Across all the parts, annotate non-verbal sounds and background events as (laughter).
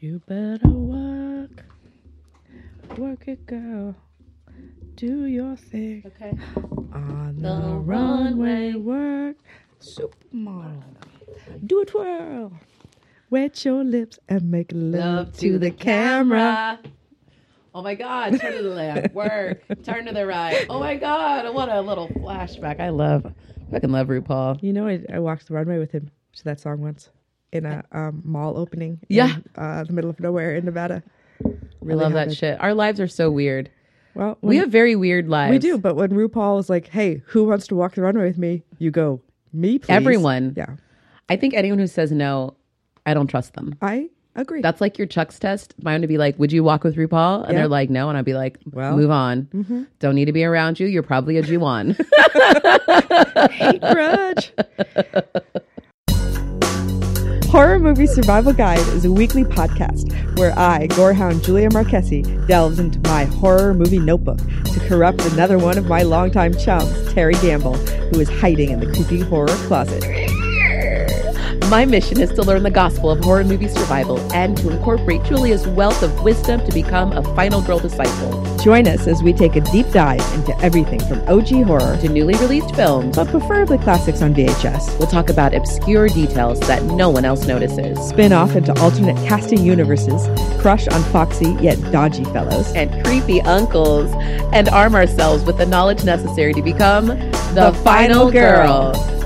You better work, work it, girl. Do your thing Okay. on the, The runway. runway. Work, supermodel. Do a twirl. Wet your lips and make love, to, the, camera. Oh my God! Turn to the left. (laughs) Work. Turn to the right. Oh my God! What a little flashback. I love. Fucking love RuPaul. You know, I, I walked the runway with him to that song once in a um, mall opening. Yeah. in, uh, the middle of nowhere in Nevada. I love that shit. Our lives are so weird. Well, We have very weird lives. we do, but when RuPaul was like, "Hey, who wants to walk the runway with me?" You go, "Me, please." Everyone. Yeah, I think anyone who says no, I don't trust them. I agree. That's like your Chuck's test. Mine would be like, "Would you walk with RuPaul?" And Yeah. they're like, "No," and I'd be like, Well. "Move on. Don't need to be around you. You're probably a G1." (laughs) hate grudge. (laughs) Horror Movie Survival Guide is a weekly podcast where I, gorehound Julia Marchese, delves into my horror movie notebook to corrupt another one of my longtime chums, Terry Gamble, who is hiding in the creepy horror closet. My mission is to learn the gospel of horror movie survival and to incorporate Julia's wealth of wisdom to become a final girl disciple Join us as we take a deep dive into everything from OG horror to newly released films. but preferably classics on VHS. We'll talk about obscure details that no one else notices. Spin off into alternate casting universes, crush on foxy yet dodgy fellows. and creepy uncles and arm ourselves with the knowledge necessary to become the, The final final girl.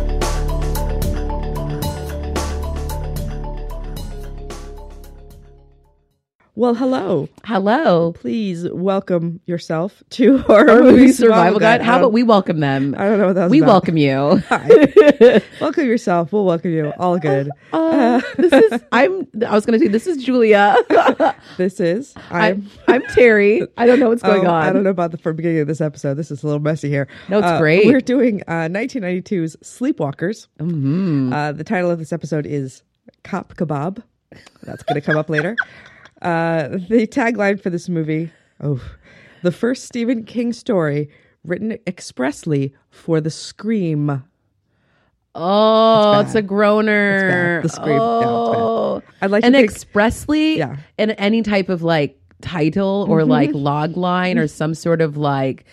Well, hello. Hello. Please welcome yourself to (laughs) Horror Our Movie movie survival guide. I How about we welcome them? I don't know what that was We about. welcome you. (laughs) Hi. (laughs) welcome yourself. We'll welcome you. All good. Uh, this is I'm I was gonna say this is Julia. This is I'm. I'm I'm Terry. I don't know what's going oh, on. I don't know about the for beginning of this episode. This is a little messy here. No, it's Uh, great. We're doing uh, 1992's Sleepwalkers. Mhm. Uh, the title of this episode is Cop Kebab. That's going to come up later. Uh, the tagline for this movie oh, the first Stephen King story written expressly for the Scream. Oh, it's a groaner. The scream- no. Oh. I'd like and to think, expressly Yeah. in any type of like title or like log line or some sort of like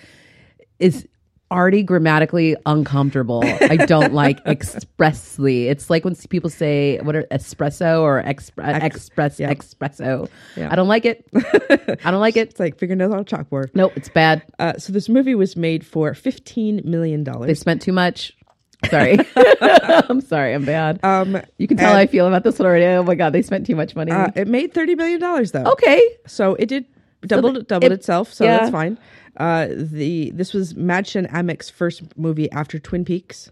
is already grammatically uncomfortable. I don't like (laughs) expressly. It's like when people say what are espresso or expre- Ex- express yeah. espresso. Yeah. I don't like it. (laughs) I don't like it. it's like fingernails on a chalkboard. Nope, it's bad. Uh, so this movie was made for $15 million. They spent too much. Sorry. (laughs) I'm sorry. I'm bad. Um, You can tell how I feel about this one already. Oh my god, they spent too much money. uh, it made $30 million though. okay. So it did doubled the- doubled it- itself, so yeah. that's fine. Uh, the this was Madchen Amick's first movie after Twin Peaks.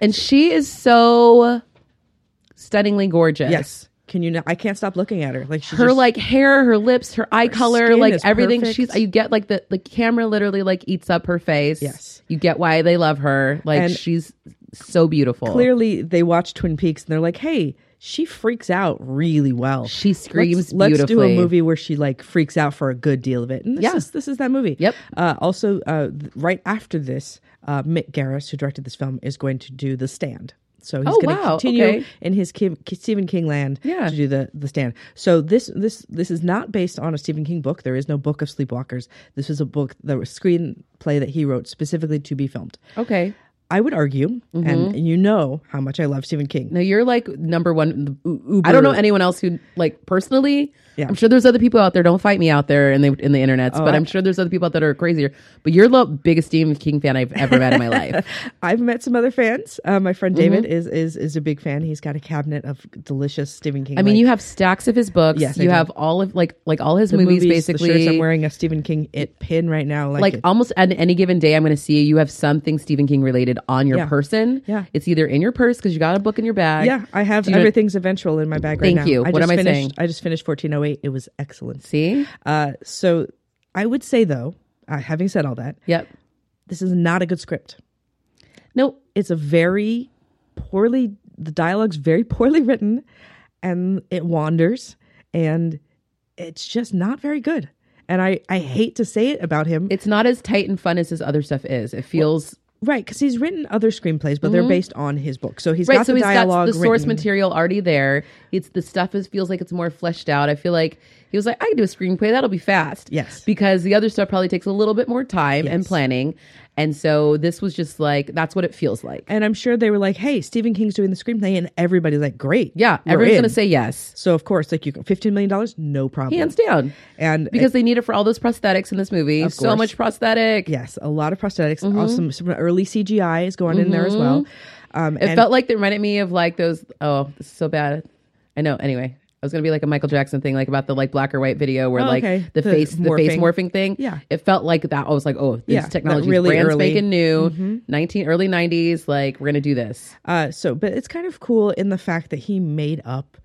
And she is so stunningly gorgeous. Yes. Can you? Not, I can't stop looking at her. Like Her just, like hair, her lips, her eye color, like everything. perfect. She's you get like the the camera literally like eats up her face. Yes. You get why they love her. Like And she's so beautiful. clearly they watch Twin Peaks and they're like, hey, she freaks out really well. She screams let's, let's do a movie where she like freaks out for a good deal of it. And this Yeah. is this is that movie. Yep. Uh, also, uh, th- right after this, uh, Mick Garris, who directed this film, is going to do The Stand. So he's Oh, going to wow. continue Okay. in his Kim, Stephen King land Yeah. to do the the Stand. So this this this is not based on a Stephen King book. There is no book of Sleepwalkers. This is a book, the screenplay that he wrote specifically to be filmed. Okay. I would argue, Mm-hmm. and you know how much I love Stephen King. Now you're like number one. Uber- I don't know anyone else who like personally. Yeah. I'm sure there's other people out there. Don't fight me out there in the in the internets, but I- I'm sure there's other people out there that are crazier. But you're the biggest Stephen King fan I've ever met in my life. (laughs) I've met some other fans. Uh, my friend David Mm-hmm. is is is a big fan. He's got a cabinet of delicious Stephen King. I mean, you have stacks of his books. Yes, you have all of like like all his movies, movies, basically. I'm wearing a Stephen King it pin right now. Like, like it- almost at any given day, I'm going to see you have something Stephen King related on your Yeah. person. Yeah. it's either in your purse because you got a book in your bag. yeah, I have Do you know- everything's eventual in my bag right Thank now. you. I What just am I finished, saying? I just finished 1408. It was excellent. See, Uh, so I would say though, uh, having said all that, yep. this is not a good script. No, It's a very poorly the dialogue's very (laughs) poorly written, and it wanders, and it's just not very good. And I I hate to say it about him. it's not as tight and fun as his other stuff is. It feels Right, because he's written other screenplays, but they're based on his book. So he's Mm-hmm. Right, got so the he's got dialogue the source written. material already there. It's the stuff is feels like it's more fleshed out. I feel like he was like, I can do a screenplay, that'll be fast. Yes. Because the other stuff probably takes a little bit more time and planning. And so this was just like that's what it feels like. And I'm sure they were like, "Hey, Stephen King's doing the screenplay," and everybody's like, "Great, Yeah, everyone's gonna say yes. So of course, like you, fifteen million dollars, no problem. Hands down. And Because they need it for all those prosthetics in this movie. So much prosthetic. yes, a lot of prosthetics, Mm-hmm. awesome, some early CGI is going in there as well. Um, It felt like they reminded me of like those. Oh, this is so bad. I know. Anyway, I was gonna be like a Michael Jackson thing, like about the like black or white video where Oh, like okay. the, The face, the face morphing. morphing thing. Yeah. it felt like that. I was like, oh, this Yeah, technology really is brand early. Mm-hmm. new, nineteen early nineties. Like we're gonna do this. Uh, so, but it's kind of cool in the fact that he made up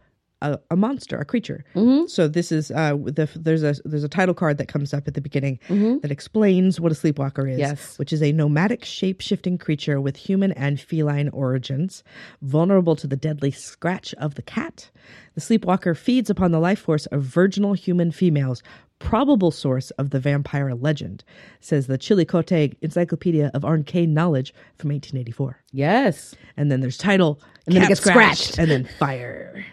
a, a monster, a creature. Mm-hmm. So this is uh, the there's a there's a title card that comes up at the beginning Mm-hmm. that explains what a sleepwalker is. Yes. which is a nomadic shape shifting creature with human and feline origins, vulnerable to the deadly scratch of the cat. The sleepwalker feeds upon the life force of virginal human females. Probable source of the vampire legend, says the Chillicoathe Encyclopedia of Arcane Knowledge from 1884 Yes, and then there's title, And then it gets scratched. and then fire.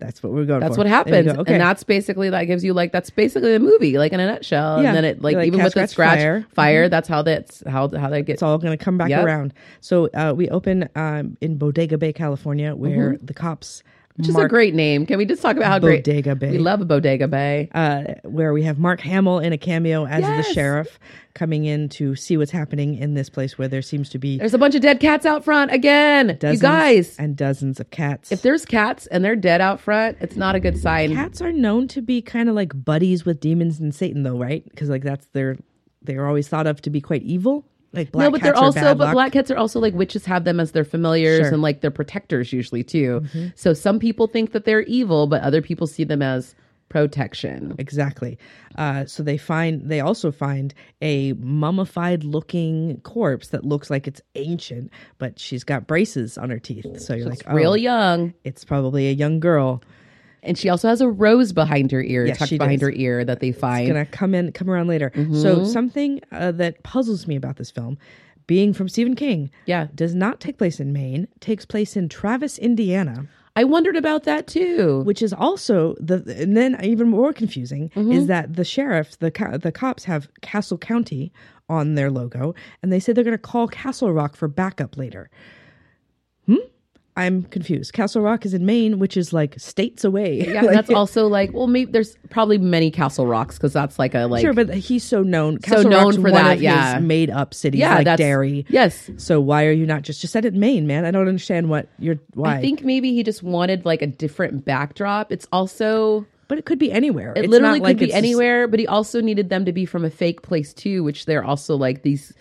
That's what we're going to. that's for. what happens. Okay. and that's basically that gives you like that's basically the movie, like in a nutshell. Yeah. And then it like Like even with the scratch, fire. fire, that's how that's how how they get. it's all going to come back Yep. around. So uh, we open um, in Bodega Bay, California, where the cops Which is a great name. Can we just talk about how great Bodega Bay. we love a Bodega Bay? uh, where we have Mark Hamill in a cameo as Yes. the sheriff coming in to see what's happening in this place where there seems to be There's a bunch of dead cats out front again. dozens you guys, and dozens of cats. if there's cats and they're dead out front, it's not a good sign. cats are known to be kind of like buddies with demons and Satan, though, right? Because like that's their they're always thought of to be quite evil. Like black no, but cats they're are also but luck. black cats are also like witches have them as their familiars Sure. Mm-hmm. and like their protectors usually too. So some people think that they're evil, but other people see them as protection. Exactly. Uh, so they find they also find a mummified looking corpse that looks like it's ancient, but she's got braces on her teeth. So you're like, oh, Real young. it's probably a young girl. And she also has a rose behind her ear, Yes, tucked she behind does. her ear that they find. Gonna come in, come around later. So something uh, that puzzles me about this film, being from Stephen King, Yeah. does not take place in Maine. Takes place in Travis, Indiana. I wondered about that too. which is also the and then even more confusing Mm-hmm. is that the sheriff the co- the cops have Castle County on their logo and they say they're going to call Castle Rock for backup later. Hmm? I'm confused. Castle Rock is in Maine, which is like states away. Yeah, (laughs) Like, that's also like well, maybe there's probably many Castle Rocks because that's like a like sure, but he's so known. Castle known Rock's for that, yeah. made up cities, yeah, like that's Derry. Yes, So why are you not just just set it in Maine, man? I don't understand what you're why. I think maybe he just wanted like a different backdrop. It's also but it could be anywhere. it It's literally could like be anywhere, but he also needed them to be from a fake place too, which they're also like these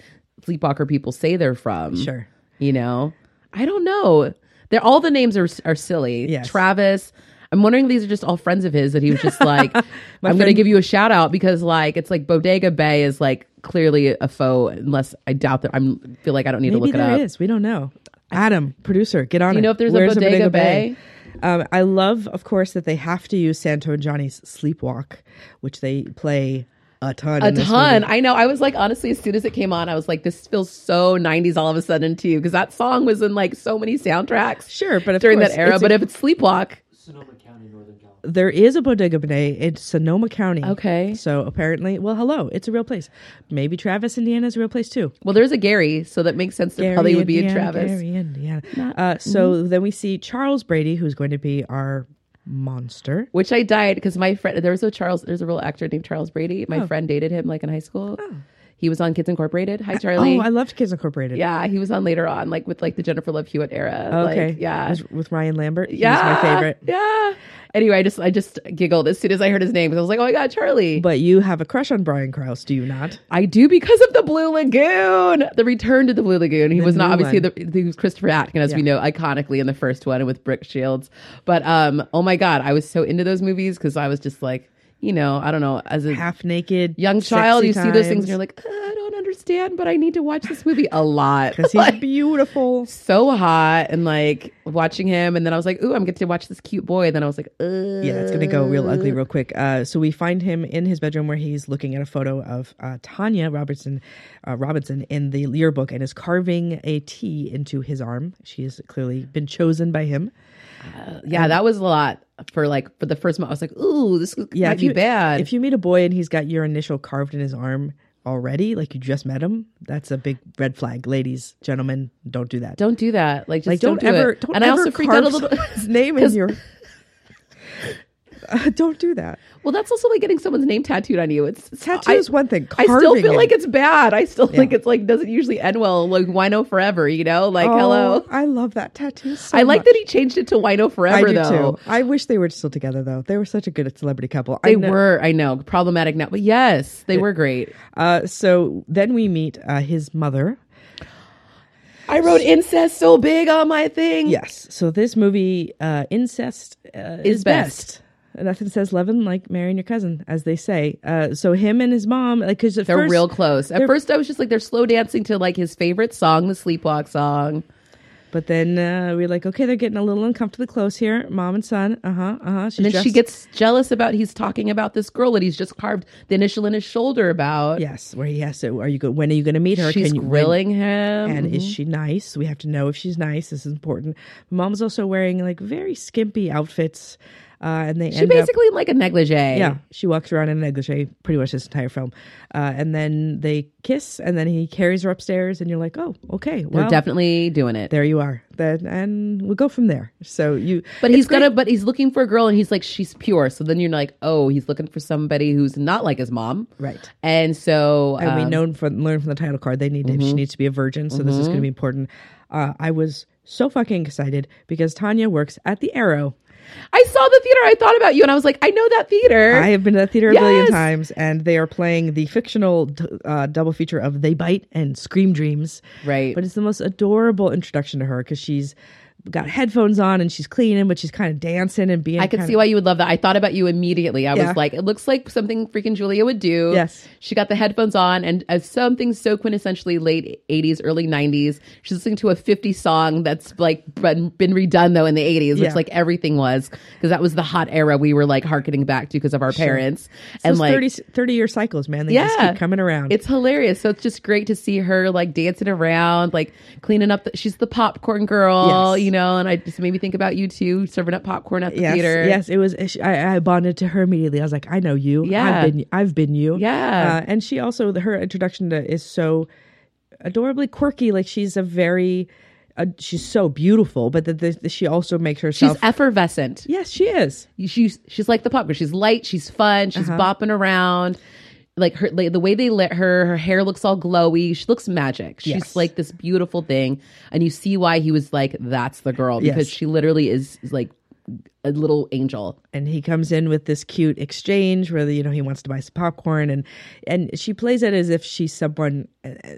sleepwalker people say they're from. Sure. You know, I don't know. They're all the names are are silly. Yes. Travis. I'm wondering if these are just all friends of his that he was just like, (laughs) I'm going to give you a shout out because like it's like Bodega Bay is like clearly a foe unless I doubt that I'm feel like I don't need Maybe to look it up. is. We don't know. Adam, producer, get on Do you it. know if there's Where's a the Bodega Bay? Um, I love, of course, that they have to use Santo and Johnny's Sleepwalk, which they play a ton. A ton. I know. I was like, honestly, as soon as it came on, I was like, this feels so 90s all of a sudden, too, because that song was in like so many soundtracks Sure, but of during course, that era. it's a- But if it's Sleepwalk, Sonoma County, Northern California. There is a Bodega Bay in Sonoma County. Okay. So apparently, well, hello, it's a real place. Maybe Travis, Indiana is a real place too. well, there's a Gary, so that makes sense that probably would be in Indiana, Travis. Gary, Indiana. Uh, so mm-hmm. then we see Charles Brady, who's going to be our monster. Which I died because my friend, there was a Charles, there's a real actor named Charles Brady. My Oh. friend dated him like in high school. Oh. He was on Kids Incorporated. Hi, Charlie. Oh, I loved Kids Incorporated. yeah, he was on later on, like with like the Jennifer Love Hewitt era. Okay. Like, yeah. With, Ryan Lambert. He's yeah. my favorite. Yeah. Anyway, I just I just giggled as soon as I heard his name because I was like, oh my god, Charlie. But you have a crush on Brian Krause, do you not? I do because of the Blue Lagoon. The return to the Blue Lagoon. He was not obviously one. the he was Christopher Atkin, as we know, iconically in the first one and with Brooke Shields. But um, oh my god, I was so into those movies because I was just like, you know, I don't know, as a Half naked, young child, you see those things and you're like, "Uh, I don't understand but I need to watch this movie a lot (laughs) because he's beautiful. so hot and like watching him and then I was like, "Ooh, I'm getting to watch this cute boy." And then I was like, Ugh. Yeah, it's gonna go real ugly real quick. Uh, so we find him in his bedroom where he's looking at a photo of uh, Tanya Robertson uh, Robinson in the yearbook and is carving a T into his arm. She has clearly been chosen by him. Yeah, that was a lot for like for the first month. I was like, "Ooh, this Yeah, might be you, bad." If you meet a boy and he's got your initial carved in his arm already, like you just met him, that's a big red flag. Ladies, gentlemen, don't do that. don't do that. Like, just like don't, don't, do ever it. don't and ever I also freaked out a little. His name in (laughs) your. Uh, (laughs) don't do that. Well, that's also like getting someone's name tattooed on you. It's Tattoo I- is one thing. I still feel it- like it's bad. I still Yeah. think it's like doesn't usually end well. Like wino forever, you know? Like Oh, hello. I love that tattoo. So I like much. that he changed it to wino I forever do though. too. I wish they were still together though. They were such a good celebrity couple. I They know- were, I know, problematic now, but yes, they were great. Uh, so then we meet uh, his mother. I wrote incest so big on my thing. Yes. So this movie, uh, incest uh, is, best. best. Nothing says loving like marrying your cousin, as they say. Uh, so him and his mom, like, because They're real close. At first, I was just like, they're slow dancing to like his favorite song, the Sleepwalk song. But then uh, we're like, okay, they're getting a little uncomfortably close here, mom and son. Uh huh. Uh huh. And then she gets jealous about he's talking about this girl that he's just carved the initial in his shoulder about. yes, where he has to. Are you go? When are you going to meet her? She's Can you, when- grilling him. And is she nice? We have to know if she's nice. This is important. Mom's also wearing like very skimpy outfits, uh, and they she end up basically in like a negligee. Yeah, she walks around in a negligee pretty much this entire film, uh, and then they kiss, and then he carries her upstairs, and you're like, oh, okay, They're definitely doing it. there you are. Then and we'll go from there. So you, But he's great. gonna but he's looking for a girl and he's like, she's pure. So then you're like, oh, he's looking for somebody who's not like his mom. right. And so And we known know from learn from the title card they need to, she needs to be a virgin, so this is going to be important. Uh, I was so fucking excited because Tanya works at the Arrow. I saw the theater, I thought about you and I was like, I know that theater. I have been to that theater a billion Yes. times, and they are playing the fictional uh, double feature of They Bite and Scream Dreams. Right. But it's the most adorable introduction to her because she's got headphones on and she's cleaning, but she's kind of dancing and being. I could see of, why you would love that. I thought about you immediately. I Yeah. was like, it looks like something freaking Julia would do. Yes. She got the headphones on and as something so quintessentially late 80s, early 90s. She's listening to a 50 song that's like been, been redone though in the 80s, which Yeah. like everything was because that was the hot era we were like harkening back to because of our parents. and like 30, 30 year cycles, man. They just Yeah. keep coming around. It's hilarious. So it's just great to see her like dancing around, like cleaning up. The, she's the popcorn girl, Yes. you know, and I just made me think about you too, serving up popcorn at the yes, theater. yes, it was. I, I bonded to her immediately. I was like, I know you. Yeah. I've been, I've been you. Yeah. uh, and she also her introduction to is so adorably quirky. Like she's a very, uh, she's so beautiful, but that she also makes herself. She's effervescent. yes, she is. She's she's like the popcorn. She's light. She's fun. She's Uh-huh. bopping around. Like her, like the way they lit her, her hair looks all glowy. She looks magic. She's Yes. like this beautiful thing, and you see why he was like, "That's the girl," because Yes. she literally is, is like a little angel. and he comes in with this cute exchange where you know he wants to buy some popcorn and and she plays it as if she's someone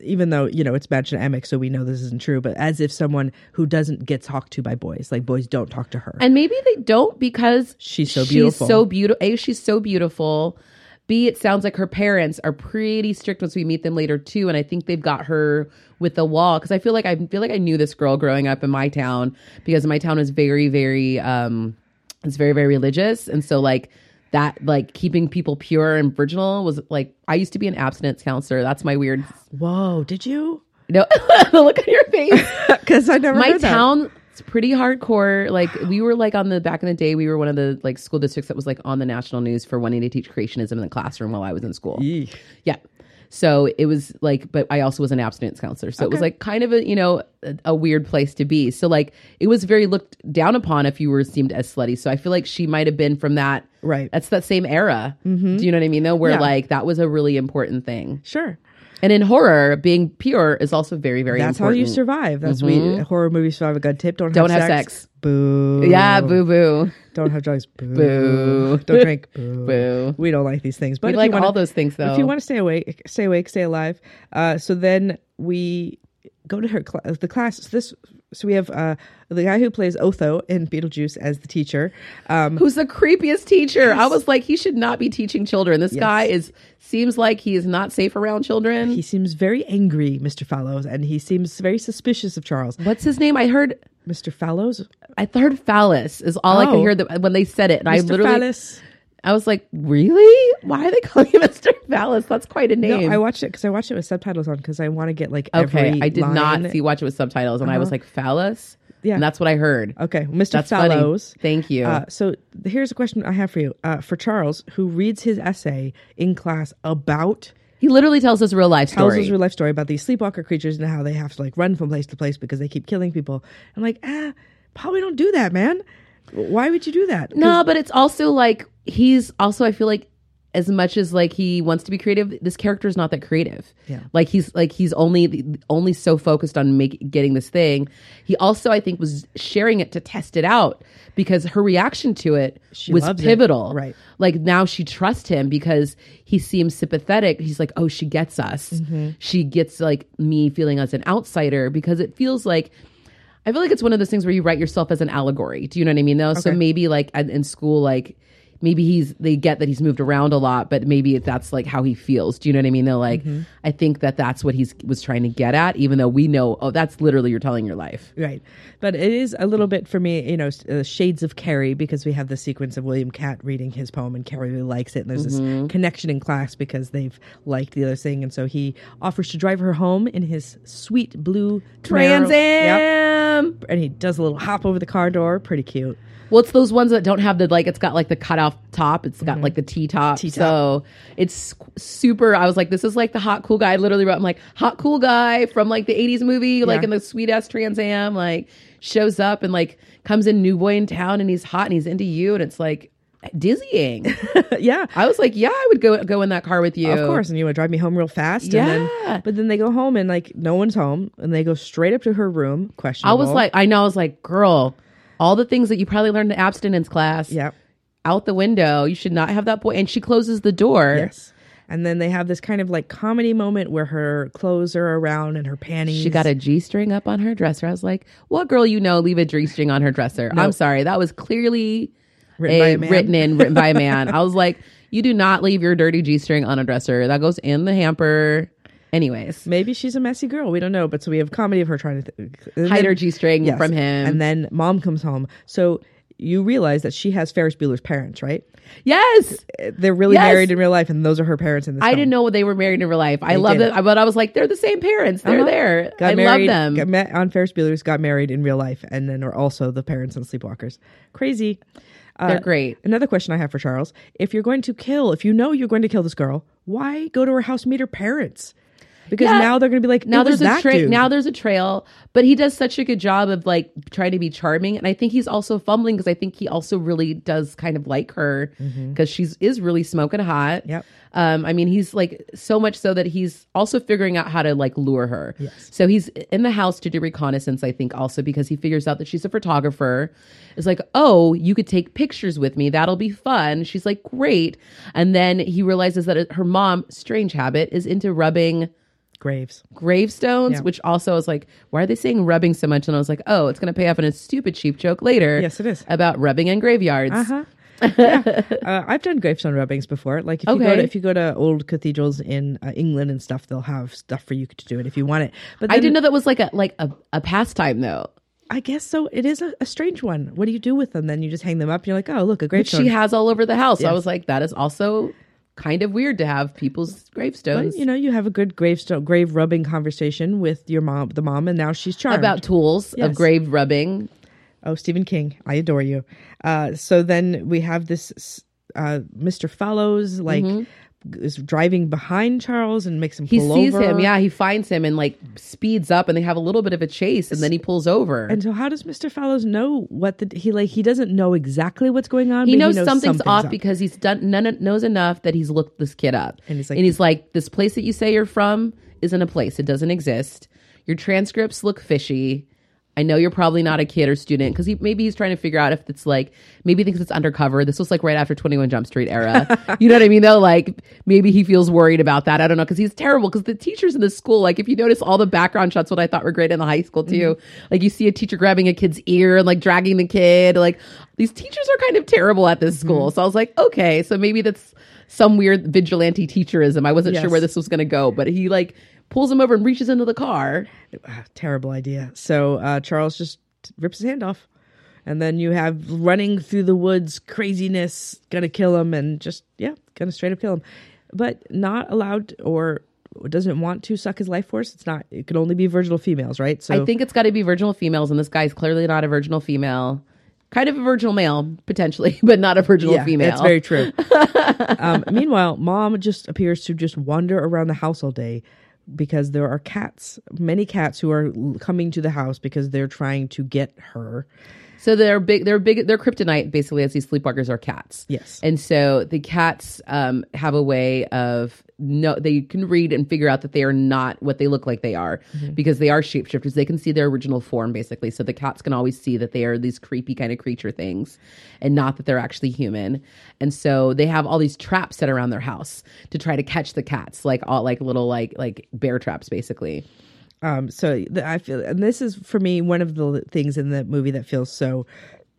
even though you know it's Madchen Amick so we know this isn't true but as if someone who doesn't get talked to by boys like boys don't talk to her And maybe they don't because She's so beautiful. She's so beautiful. A, she's so beautiful. B, it sounds like her parents are pretty strict once we meet them later too, and I think they've got her with the wall because I feel like I feel like I knew this girl growing up in my town because my town is very very um it's very very religious, and so like that like keeping people pure and virginal was like I used to be an abstinence counselor. That's my weird. whoa did you No, (laughs) the look on your face (laughs) because I never my heard that. It's pretty hardcore. Like we were like on the back in the day we were one of the like school districts that was like on the national news for wanting to teach creationism in the classroom while i was in school. Yeah. So it was like but i also was an abstinence counselor. So it was like kind of a you know a, a weird place to be. So like it was very looked down upon if you were seemed as slutty. So i feel like she might have been from that Right. that's that same era. Mm-hmm. Do you know what i mean though? Where Yeah. like that was a really important thing. Sure and in horror being pure is also very very that's how you survive that's we horror movies survive a good tip don't, Don't have, have sex. sex. boo yeah boo boo don't have drugs boo, (laughs) Boo. don't drink (laughs) boo. Boo. we don't like these things but We if like you wanna, all those things though. if you want to stay awake stay awake stay alive uh so then we go to her class. The class. So this. So we have uh, the guy who plays Otho in Beetlejuice as the teacher. Um, Who's the creepiest teacher? I was like, he should not be teaching children. This guy is seems like he is not safe around children. he seems very angry, Mr. Fallows, and he seems very suspicious of Charles. What's his name? I heard Mr. Fallows. I heard phallus is all I could Oh. hear that when they said it. And I Mr. literally Phallus. I was like, really? Why are they calling him Mr. Phallus? That's quite a No, name. I watched it because I watched it with subtitles on because I want to get like okay, I did not line. see watch it with subtitles, and I was like, phallus. Yeah. and that's what I heard. Okay, Mr. That's funny. Fallows. Thank you. Uh, so here's a question I have for you. Uh, for Charles, who reads his essay in class about he literally tells us a real life story. tells his real life story about these sleepwalker creatures and how they have to like run from place to place because they keep killing people. I'm like, ah, probably don't do that, man. Why would you do that? No, but it's also like he's also I feel like as much as like he wants to be creative, this character is not that creative. Yeah. Like he's like he's only only so focused on making getting this thing. He also I think was sharing it to test it out because her reaction to it She was loves it. pivotal. Right. Like now she trusts him because he seems sympathetic. He's like, "Oh, she gets us. Mm-hmm. She gets like me feeling as an outsider because it feels like I feel like it's one of those things where you write yourself as an allegory. Do you know what I mean? Though, so maybe like in school, like maybe he's they get that he's moved around a lot, but maybe that's like how he feels. Do you know what I mean? They're like Mm-hmm. I think that that's what he's was trying to get at, even though we know, oh, that's literally you're telling your life. Right. But it is a little bit for me, you know, uh, shades of Carrie because we have the sequence of William Katt reading his poem and Carrie really likes it. And there's Mm-hmm. this connection in class because they've liked the other thing. And so he offers to drive her home in his sweet blue. Trans Yep. Am. And he does a little hop over the car door. Pretty cute. Well, it's those ones that don't have the like. It's got like the cut off top. It's got mm-hmm. like the T top. So it's super. I was like, this is like the hot cool guy. I literally wrote, I'm like hot cool guy from like the '80s movie, like in the sweet ass Trans Am. Like shows up and like comes in new boy in town and he's hot and he's into you and it's like dizzying. (laughs) yeah. I was like, yeah, I would go go in that car with you. Of course, and you would drive me home real fast. And Yeah. then, but then they go home and like no one's home, and they go straight up to her room. Question. I was like, I know. I was like, girl, all the things that you probably learned in abstinence class, yeah, out the window. You should not have that boy. And she closes the door. yes. And then they have this kind of like comedy moment where her clothes are around and her panties. She got a G string up on her dresser. I was like, "What girl you know leave a G string on her dresser?" I'm sorry, that was clearly Written a written in written by a man. (laughs) I was like, "You do not leave your dirty G string on a dresser. That goes in the hamper." Anyways, Maybe she's a messy girl. We don't know. But so we have comedy of her trying to th- hide then- her G string yes. from him. And then mom comes home. So you realize that she has Ferris Bueller's parents, right? yes, They're really Yes. married in real life, and those are her parents in this. I film. didn't know they were married in real life. I love it, but I was like, they're the same parents. They're Uh-huh. there. Got I married, love them. Got met on Ferris Bueller's, got married in real life, and then are also the parents on Sleepwalkers. Crazy. Uh, they're great. Another question I have for Charles: If you're going to kill, if you know you're going to kill this girl, why go to her house meet her parents? Because Yeah. now they're going to be like, now there's a trail. Now there's a trail, but he does such a good job of like trying to be charming, and I think he's also fumbling because I think he also really does kind of like her because she's is really smoking hot. Mm-hmm. Yep. Um, I mean, he's like so much so that he's also figuring out how to like lure her. Yes. So he's in the house to do reconnaissance. I think also because he figures out that she's a photographer. It's like, oh, you could take pictures with me. That'll be fun. She's like, great. And then he realizes that her mom, strange habit, is into rubbing graves. gravestones, Yeah. which also is like, why are they saying rubbing so much? And I was like, oh, it's going to pay off in a stupid cheap joke later. Yes, it is. about rubbing in graveyards. Uh-huh. (laughs) yeah. uh, I've done gravestone rubbings before. Like if you go to if you go to old cathedrals in uh, England and stuff, they'll have stuff for you to do it if you want it. But I didn't know that was like a like a, a pastime though. I guess so. It is a, a strange one. What do you do with them? Then you just hang them up. You're like, oh, look, a gravestone. she has all over the house. So I was like, that is also kind of weird to have people's gravestones But, you know, you have a good gravestone, grave rubbing conversation with your mom, the mom, and now she's charmed. about tools Yes. of grave rubbing. oh, Stephen King, I adore you. Uh, so then we have this uh, Mr. Fallows, like, is driving behind Charles and makes him. He sees over. him, yeah. He finds him and like speeds up, and they have a little bit of a chase, and then he pulls over. And so, how does Mr. Fallows know what the he like? He doesn't know exactly what's going on. he but knows, he knows something's, off up. because he's done none, knows enough that he's looked this kid up And he's like- and he's like this place that you say you're from isn't a place it doesn't exist your transcripts look fishy I know you're probably not a kid or student because he, maybe he's trying to figure out if it's like maybe he thinks it's undercover. This was like right after 21 Jump Street era. (laughs) you know what I mean? Though, like maybe he feels worried about that. I don't know because he's terrible. Because the teachers in the school, like if you notice all the background shots, what I thought were great in the high school too. Mm-hmm. Like you see a teacher grabbing a kid's ear and like dragging the kid. Like these teachers are kind of terrible at this school. Mm-hmm. So I was like, okay, so maybe that's some weird vigilante teacherism. I wasn't sure where this was going to go, but he like pulls him over and reaches into the car. Ah, terrible idea. So uh, Charles just rips his hand off. And then you have running through the woods craziness, gonna kill him, and just, yeah, gonna straight up kill him. But not allowed or doesn't want to suck his life force. It's not, it could only be virginal females, right? So I think it's got to be virginal females, and this guy's clearly not a virginal female. Kind of a virginal male, potentially, (laughs) but not a virginal yeah, female. That's very true. (laughs) um, meanwhile, mom just appears to just wander around the house all day because there are cats, many cats who are coming to the house because they're trying to get her. So they're big. They're big. They're kryptonite, basically, as these sleepwalkers are cats. Yes. And so the cats um, have a way of no. They can read and figure out that they are not what they look like they are Mm-hmm. because they are shapeshifters. They can see their original form, basically. So the cats can always see that they are these creepy kind of creature things, and not that they're actually human. And so they have all these traps set around their house to try to catch the cats, like all like little like like bear traps, basically. Um, so the, I feel, and this is for me one of the things in the movie that feels so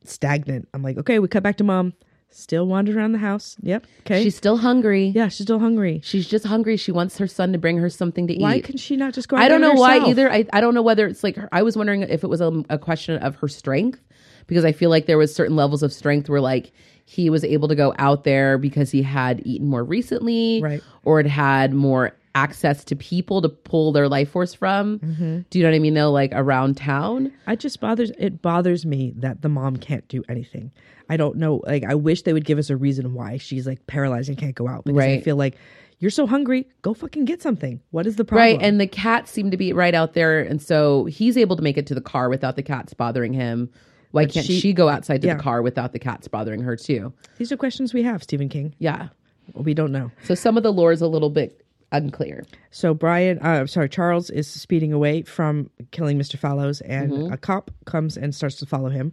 stagnant. I'm like, okay, we cut back to mom, still wandering around the house. Yep. Okay. She's still hungry. yeah, she's still hungry. She's just hungry. She wants her son to bring her something to Why eat. Why can she not just go? Out I don't know why herself? either. I, I don't know whether it's like her, I was wondering if it was a, a question of her strength because I feel like there was certain levels of strength where like he was able to go out there because he had eaten more recently, Right. Or it had more access to people to pull their life force from. Mm-hmm. Do you know what I mean? Though, like around town. I just bothers it bothers me that the mom can't do anything. I don't know. Like I wish they would give us a reason why she's like paralyzed and can't go out. Because I feel like you're so hungry, go fucking get something. What is the problem? Right. And the cats seem to be right out there. And so he's able to make it to the car without the cats bothering him. Why can't she, she- go outside to yeah. the car without the cats bothering her too? these are questions we have, Stephen King. Yeah. We don't know. So some of the lore is a little bit unclear. So Brian, uh, sorry, Charles is speeding away from killing Mr. Fallows, and Mm-hmm. a cop comes and starts to follow him.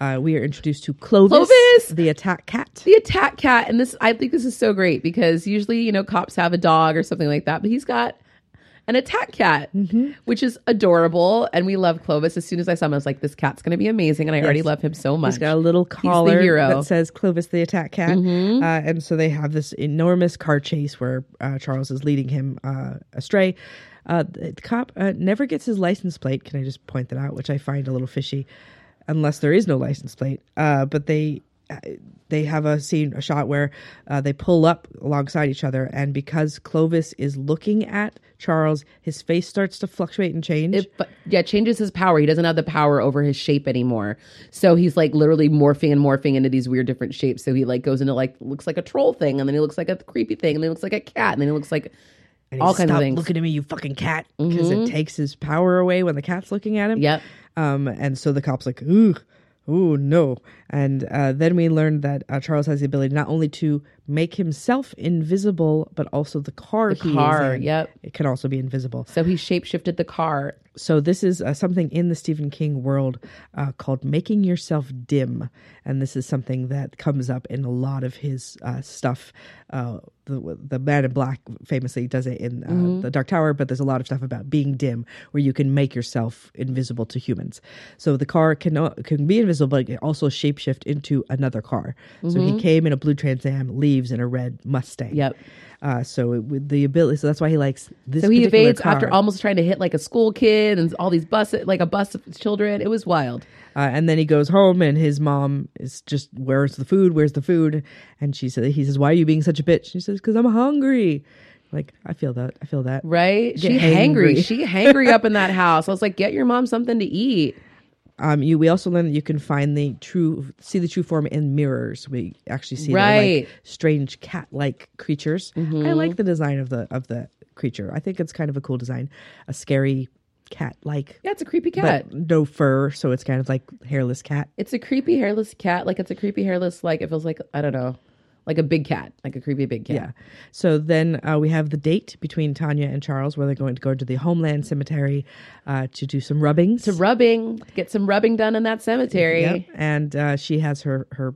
Uh, we are introduced to Clovis, Clovis! the attack cat. The attack cat, and this I think this is so great because usually you know cops have a dog or something like that, but he's got an attack cat, Mm-hmm. which is adorable, and we love Clovis. As soon as I saw him, I was like, "This cat's going to be amazing," and I already love him so much. He's got a little collar that says Clovis the attack cat. Uh, and so they have this enormous car chase where uh, Charles is leading him uh, astray. Uh, the cop uh, never gets his license plate. Can I just point that out? Which I find a little fishy, unless there is no license plate. Uh, but they they have a scene, a shot where uh, they pull up alongside each other, and because Clovis is looking at Charles, his face starts to fluctuate and change. It, but yeah, changes his power. He doesn't have the power over his shape anymore. So he's like literally morphing and morphing into these weird different shapes. So he like goes into like looks like a troll thing, and then he looks like a creepy thing, and then he looks like a cat, and then he looks like and all kinds of things. Mm-hmm. looking at me, you fucking cat, because it takes his power away when the cat's looking at him. Yep. Um, and so the cop's like, ooh, ooh, no. And uh, then we learned that uh, Charles has the ability not only to make himself invisible, but also the car. The he is car, in, yep. It can also be invisible. So he shapeshifted the car. So this is uh, something in the Stephen King world uh, called making yourself dim, and this is something that comes up in a lot of his uh, stuff. Uh, the the Man in Black famously does it in uh, the Dark Tower, but there's a lot of stuff about being dim, where you can make yourself invisible to humans. So the car can uh, can be invisible, but it can also shapeshift into another car. So he came in a blue Trans Am, leaves in a red Mustang. Yep. Uh, so it, with the ability, so that's why he likes this. So he evades after almost trying to hit like a school kid and all these buses, like a bus of children. It was wild. Uh, and then he goes home, and his mom is just, "Where's the food? Where's the food?" And she said, "He says, why are you being such a bitch?" She says, "Because I'm hungry." Like I feel that. I feel that. Right? Get She hangry. hangry. She hangry up in (laughs) that house. I was like, get your mom something to eat. Um, you. We also learned that you can find the true, see the true form in mirrors. We actually see Right. like strange cat-like creatures. I like the design of the of the creature. I think it's kind of a cool design. A scary cat-like, Yeah, it's a creepy cat. but no fur, so it's kind of like hairless cat. It's a creepy hairless cat. Like it's a creepy hairless, like it feels like I don't know, like a big cat, like a creepy big cat. Yeah. So then uh, we have the date between Tanya and Charles where they're going to go to the Homeland Cemetery uh, to do some rubbings. To rubbing, get some rubbing done in that cemetery. Yep. And uh, she has her her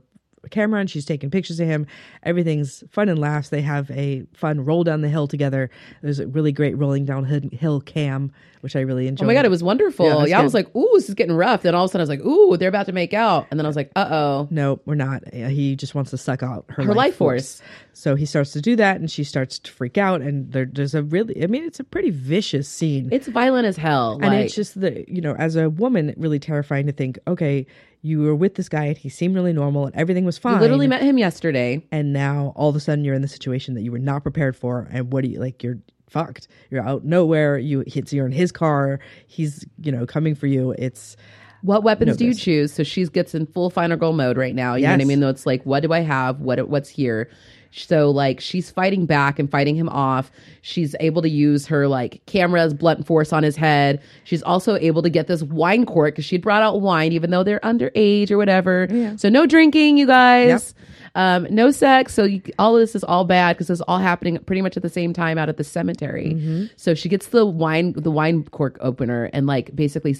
camera and she's taking pictures of him. Everything's fun and laughs. They have a fun roll down the hill together. There's a really great rolling down hill, hill cam, which I really enjoyed. Oh my god, it was wonderful. Yeah, Yeah, was I was like, "Ooh, this is getting rough." Then all of a sudden, I was like, "Ooh, they're about to make out," and then I was like, "Uh oh." No, we're not. He just wants to suck out her, Her life force. So he starts to do that, and she starts to freak out. And there, there's a really, I mean, it's a pretty vicious scene. It's violent as hell. and like, it's just the, you know, as a woman, really terrifying to think, okay, you were with this guy, and he seemed really normal, and everything was fine. you literally met him yesterday. and now all of a sudden you're in the situation that you were not prepared for, and what do you like? You're fucked. You're out nowhere. You hits. You're in his car. He's, you know, coming for you. It's What weapons No, do you choose? So she gets in full final girl mode right now. You know what I mean? Though it's like, what do I have? What what's here? So like she's fighting back and fighting him off. She's able to use her like cameras, blunt force on his head. She's also able to get this wine cork because she'd brought out wine, even though they're underage or whatever. So no drinking, you guys. Um, no sex. So you, all of this is all bad because it's all happening pretty much at the same time out at the cemetery. Mm-hmm. So she gets the wine, the wine cork opener, and like basically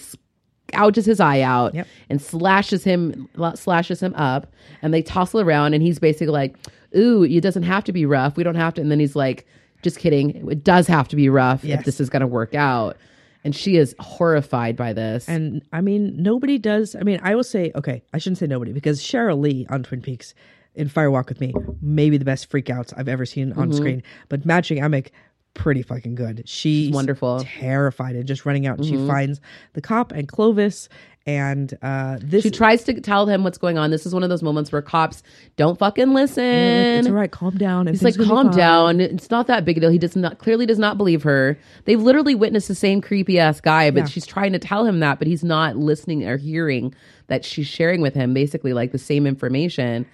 gouges his eye out Yep. and slashes him slashes him up and they tussle around and he's basically like ooh it doesn't have to be rough we don't have to and then he's like just kidding it does have to be rough Yes. if this is going to work out and she is horrified by this And I mean, nobody does. I mean, I will say, okay, I shouldn't say nobody because Sheryl Lee on Twin Peaks in Fire Walk with Me, maybe the best freakouts I've ever seen on mm-hmm. screen. But Madchen Amick, pretty fucking good. She's, wonderful. terrified and just running out. And She finds the cop and Clovis, and uh, this. she tries to tell him what's going on this is one of those moments where cops don't fucking listen it's all right. Calm down. He's like, calm down. It's not that big a deal. He does not clearly does not believe her. They've literally witnessed the same creepy ass guy, but Yeah. she's trying to tell him that, but he's not listening or hearing that she's sharing with him basically like the same information.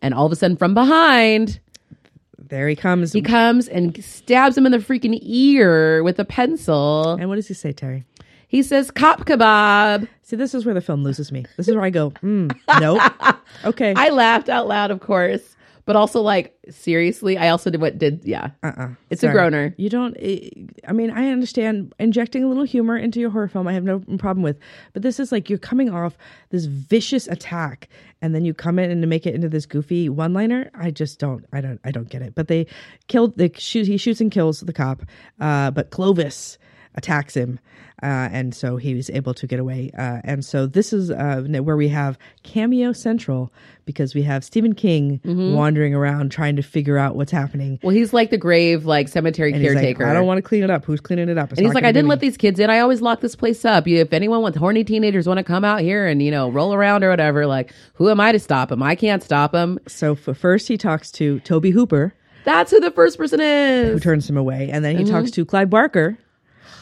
And all of a sudden, from behind, There he comes. he comes and stabs him in the freaking ear with a pencil. and what does he say, Terry? He says, "Cop kebab." See, this is where the film loses me. This is where I go, mm, nope. (laughs) Okay. I laughed out loud, of course, but also like seriously, I also did what did yeah. uh-uh. It's a groaner. You don't. eh, I mean, I understand injecting a little humor into your horror film. I have no problem with, but this is like you're coming off this vicious attack, and then you come in and make it into this goofy one-liner. I just don't. I don't. I don't get it. But they killed. They shoot. He shoots and kills the cop. Uh, but Clovis attacks him. Uh, and so he was able to get away. Uh, and so this is uh, where we have cameo central because we have Stephen King Mm-hmm. wandering around trying to figure out what's happening. Well, he's like the grave, like cemetery And he's like, caretaker. I don't want to clean it up. Who's cleaning it up? It's And he's like, I didn't let these kids in. I always lock this place up. If anyone with horny teenagers want to come out here and you know roll around or whatever, like who am I to stop them? I can't stop them. So first he talks to Tobe Hooper, That's who the first person is. Who turns him away, and then he Mm-hmm. talks to Clive Barker,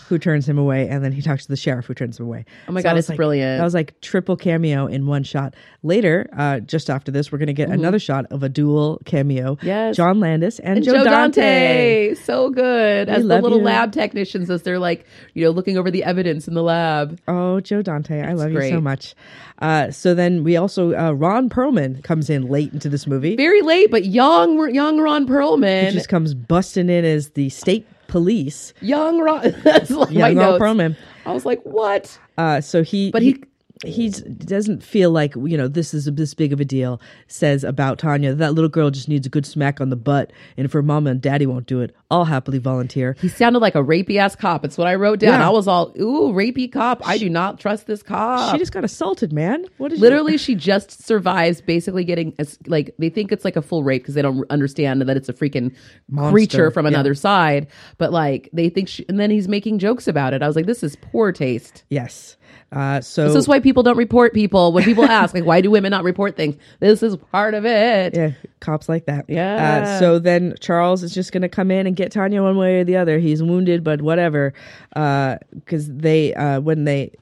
who turns him away, and then he talks to the sheriff, who turns him away. Oh my So God, it's like- brilliant. That was like triple cameo in one shot. Later, uh, just after this, we're gonna get another shot of a dual cameo. Mm-hmm. Yes. John Landis and, And Joe, Joe Dante. Dante, so good as the little you. lab technicians as they're like you know looking over the evidence in the lab. Oh, Joe Dante, I love you so much. Uh, so then we also uh, Ron Perlman comes in late into this movie. Very late, but young, young Ron He Perlman, just comes busting in as the state police. young Ron. (laughs) That's like my Young Ron. Perlman. I was like, what? Uh, so he, But he- he's doesn't feel like you know this is this big of a deal. Says about Tanya that little girl just needs a good smack on the butt, and if her mama and daddy won't do it, I'll happily volunteer. He sounded like a rapey ass cop. It's what I wrote down. Yeah. I was all, ooh, rapey cop. I do not trust this cop. She just got assaulted, man. What is Literally, she just survives basically getting as- like they think it's like a full rape because they don't understand that it's a freaking Monster. creature from Yeah. another side. But like they think, she, and then he's making jokes about it. I was like, this is poor taste. Yes. Uh, so This is why people don't report people. When people ask, like, why do women not report things? This is part of it. yeah, cops like that. Yeah. Uh, so then Charles is just going to come in and get Tanya one way or the other. He's wounded, but whatever. Because they, uh, when they,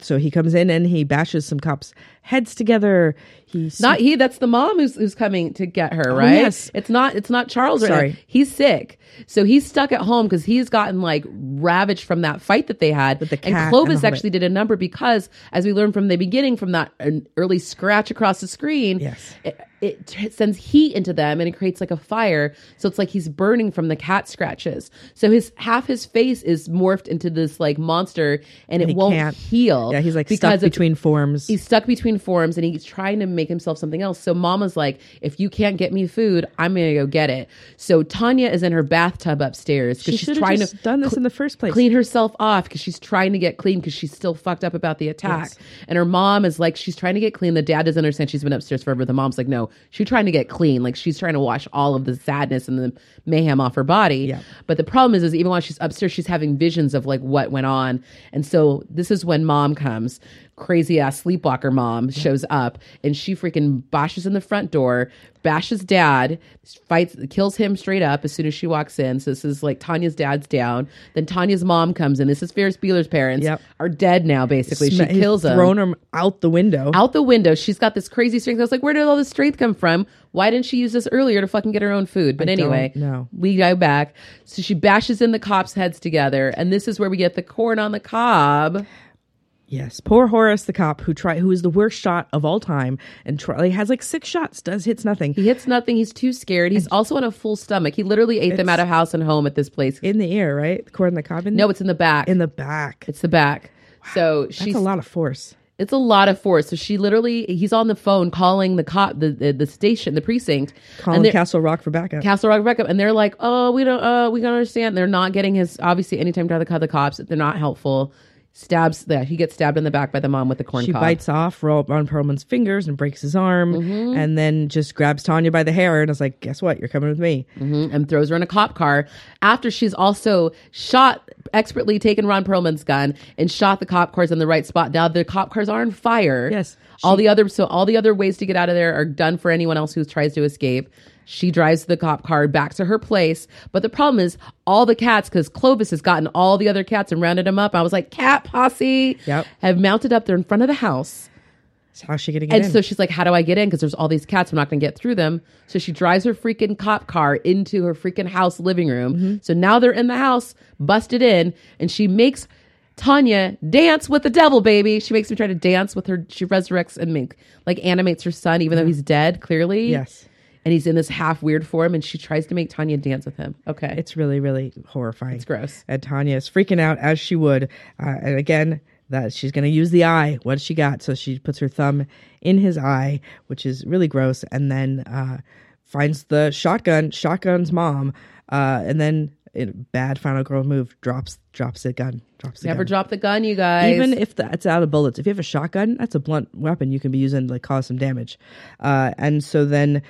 so he comes in and he bashes some cops' heads together. He's Not he. That's the mom who's who's coming to get her. Oh, right. Oh, yes. It's not. It's not Charles. Right now. Sorry. He's sick, so he's stuck at home because he's gotten like ravaged from that fight that they had. With the cat and and Clovis hobbit. actually did a number because, as we learned from the beginning, from that early scratch across the screen, Yes. it, it sends heat into them and it creates like a fire. So it's like he's burning from the cat scratches. So his half his face is morphed into this like monster, and it he won't can't- heal. yeah, he's like stuck of- between forms. He's stuck between forms and he's trying to make himself something else. So Mama's like, if you can't get me food, I'm gonna go get it. So Tanya is in her bathtub upstairs She because should she's trying to done this cl- in the first place. clean herself off because she's trying to get clean because she's still fucked up about the attack. Yes. And her mom is like, she's trying to get clean. The dad doesn't understand. She's been upstairs forever. The mom's like, no, she's trying to get clean. Like she's trying to wash all of the sadness and the mayhem off her body. Yeah. But the problem is, is even while she's upstairs, she's having visions of like what went on. And so this is when mom comes. Crazy ass sleepwalker mom shows up and she freaking bashes in the front door, bashes dad, fights, kills him straight up as soon as she walks in. So this is like Tanya's dad's down. Then Tanya's mom comes in. This is Ferris Bueller's parents Yep. are dead now. Basically, Sma- she kills him Thrown him out the window. out the window. She's got this crazy strength. I was like, where did all this strength come from? Why didn't she use this earlier to fucking get her own food? But I anyway, no, we go back. So she bashes in the cops' heads together, and this is where we get the corn on the cob. Yes, poor Horace, the cop who try who is the worst shot of all time, and try, has like six shots, does hits nothing He hits nothing. He's too scared. He's also on a full stomach. He literally ate them out of house and home at this place. in the ear, right? The cord in the cob. In no, it's in the back. in the back. it's the back. So That's she's a lot of force. It's a lot of force. So she literally, he's on the phone calling the cop, the the, the station, the precinct, Calling and Castle Rock for backup. Castle Rock backup, and they're like, "Oh, we don't, uh, we don't understand." They're not getting his. Obviously, anytime try to call the cops, they're not helpful. Stabs that he gets stabbed in the back by the mom with the corn she cob. bites off Ro- Ron Perlman's fingers and breaks his arm, Mm-hmm. and then just grabs Tanya by the hair and is like, "Guess what? You're coming with me." Mhm, and throws her in a cop car after she's also shot expertly taken Ron Perlman's gun and shot the cop cars in the right spot. Now the cop cars are on fire. Yes. all the other so all the other ways to get out of there are done for anyone else who tries to escape. She drives the cop car back to her place, but the problem is all the cats because Clovis has gotten all the other cats and rounded them up. I was like, cat posse Yep. have mounted up there in front of the house. So how's she gonna get And in? And so she's like, How do I get in? Because there's all these cats. I'm not going to get through them. So she drives her freaking cop car into her freaking house living room. Mm-hmm. So now they're in the house, busted in, and she makes Tanya dance with the devil, baby. She makes him try to dance with her. She resurrects and make, like animates her son, even though he's dead, clearly. yes, And he's in this half weird form, and she tries to make Tanya dance with him. Okay. it's really, really horrifying. It's gross. And Tanya is freaking out as she would, uh, and again. That she's going to use the eye. What she got? So she puts her thumb in his eye, which is really gross, and then uh, finds the shotgun. Shotgun's mom, uh, and then in bad final girl move drops drops the gun. Drops the Never gun. drop the gun, you guys. Even if that's out of bullets, if you have a shotgun, that's a blunt weapon you can be using to like cause some damage. Uh, and so then,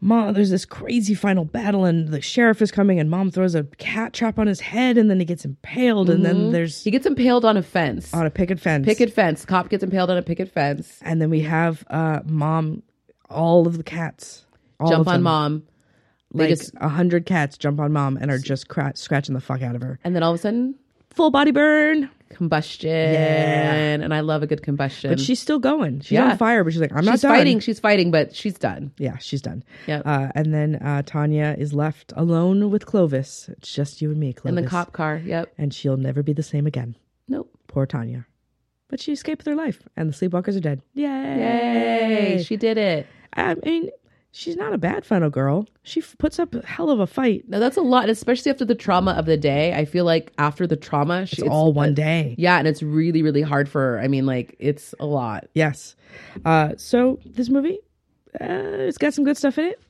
mom, there's this crazy final battle, and the sheriff is coming, and mom throws a cat trap on his head, and then he gets impaled, and then there's he gets impaled on a fence. on a picket fence. picket fence. Cop gets impaled on a picket fence. and then we have uh, mom, all of the cats Jump on mom. Like a hundred cats jump on mom and are just cra- scratching the fuck out of her. and then all of a sudden Full body burn, combustion Yeah. and i love a good combustion but she's still going. She's Yeah. on fire, but she's like, I'm not she's done. fighting she's fighting but she's done Yeah, she's done. Yep. Uh, and then uh, Tanya is left alone with Clovis. It's just you and me, Clovis. in the cop car yep And she'll never be the same again. nope Poor Tanya. But she escaped with her life, and the sleepwalkers are dead. Yay! yay she did it I mean, she's not a bad final girl. She f- puts up a hell of a fight. now that's a lot especially after the trauma of the day i feel like after the trauma she, It's all one day. yeah and it's really really hard for her i mean like it's a lot Yes. Uh, so this movie, uh, it's got some good stuff in it.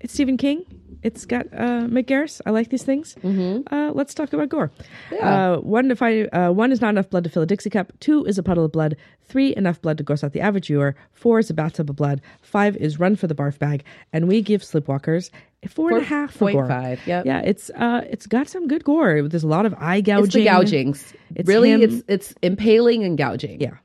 It's Stephen King. It's got uh, Mick Garris. I like these things. Mm-hmm. Uh, let's talk about gore. Yeah. Uh, one to find, uh, one is not enough blood to fill a Dixie cup. Two is a puddle of blood. Three enough blood to gross out the average viewer. Four is a bathtub of blood. Five is run for the barf bag. And we give Sleepwalkers a four and a half for gore. five, yep. Yeah, it's uh, it's got some good gore. There's a lot of eye gouging. it's the gougings It's really him- it's it's impaling and gouging Yeah.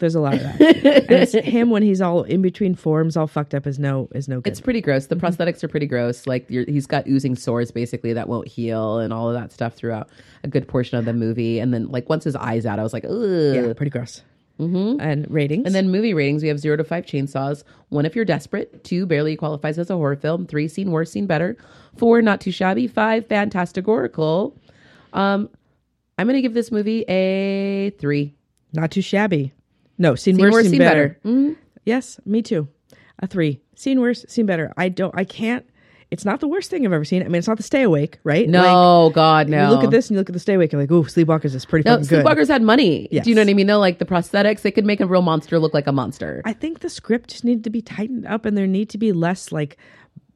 There's a lot of that. it's (laughs) him when he's all in between forms, all fucked up is no is no good. It's pretty gross. Mm-hmm. The prosthetics are pretty gross. Like you're, he's got oozing sores basically that won't heal and all of that stuff throughout a good portion of the movie. And then like once his eyes out, I was like, ugh. yeah, pretty gross. and ratings. And then movie ratings, we have zero to five chainsaws. One, if you're desperate. Two, barely qualifies as a horror film. Three, seen worse, seen better. Four, not too shabby. Five, fantasticorical. Um, I'm going to give this movie a three. not too shabby. No, seen, Seen worse, worse, seen, seen better. better. Mhm. Yes, me too. A three. Seen worse, seen better. I don't. I can't. It's not the worst thing I've ever seen. I mean, it's not the Stay Awake, right? Like, No, God, no. You look at this and you look at the Stay Awake. You're like, ooh, Sleepwalkers is pretty No, fucking good. Sleepwalkers had money. Yes. Do you know what I mean? No, like the prosthetics, they could make a real monster look like a monster. I think the script just needed to be tightened up, and there need to be less like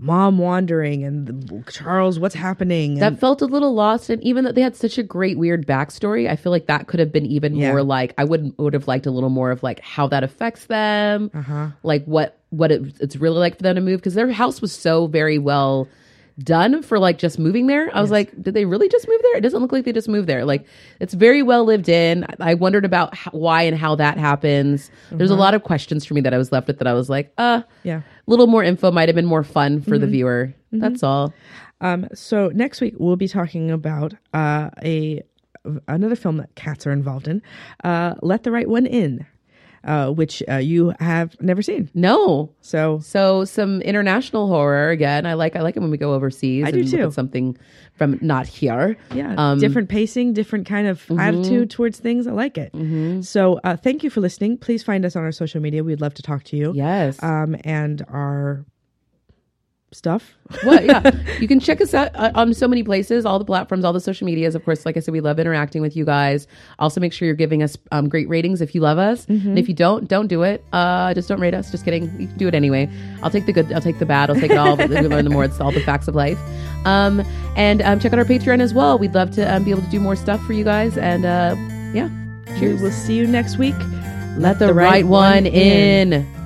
mom wandering and Charles, what's happening? that And, felt a little lost, and even that they had such a great weird backstory, I feel like that could have been even Yeah. more like I would would have liked a little more of like how that affects them, Uh-huh. like what what it, it's really like for them to move because their house was so very well done for like just moving there. I was like, did they really just move there? It doesn't look like they just moved there. Like it's very well lived in. I wondered about how, why and how that happens. There's Uh-huh. a lot of questions for me that I was left with that I was like, uh, yeah. a little more info might have been more fun for Mm-hmm. the viewer. That's all. Um, so next week we'll be talking about uh, a another film that cats are involved in, uh, Let the Right One In, uh, which uh, you have never seen. No. So So some international horror again. I like I like it when we go overseas I do too. at something from not here. yeah, Um, different pacing, different kind of attitude towards things. I like it. Mm-hmm. So uh, thank you for listening. Please find us on our social media. We'd love to talk to you. Yes. Um, and our stuff. well, yeah. (laughs) You can check us out uh, on so many places, all the platforms, all the social medias. Of course, like I said, we love interacting with you guys. Also, make sure you're giving us um, great ratings if you love us. And if you don't, don't do it. Uh, just don't rate us. Just kidding. You can do it anyway. I'll take the good. I'll take the bad. I'll take it all. But we learn the more. It's all the facts of life. Um, and um, check out our Patreon as well. We'd love to um, be able to do more stuff for you guys. And uh, yeah, cheers. We will see you next week. Let the, right, one in.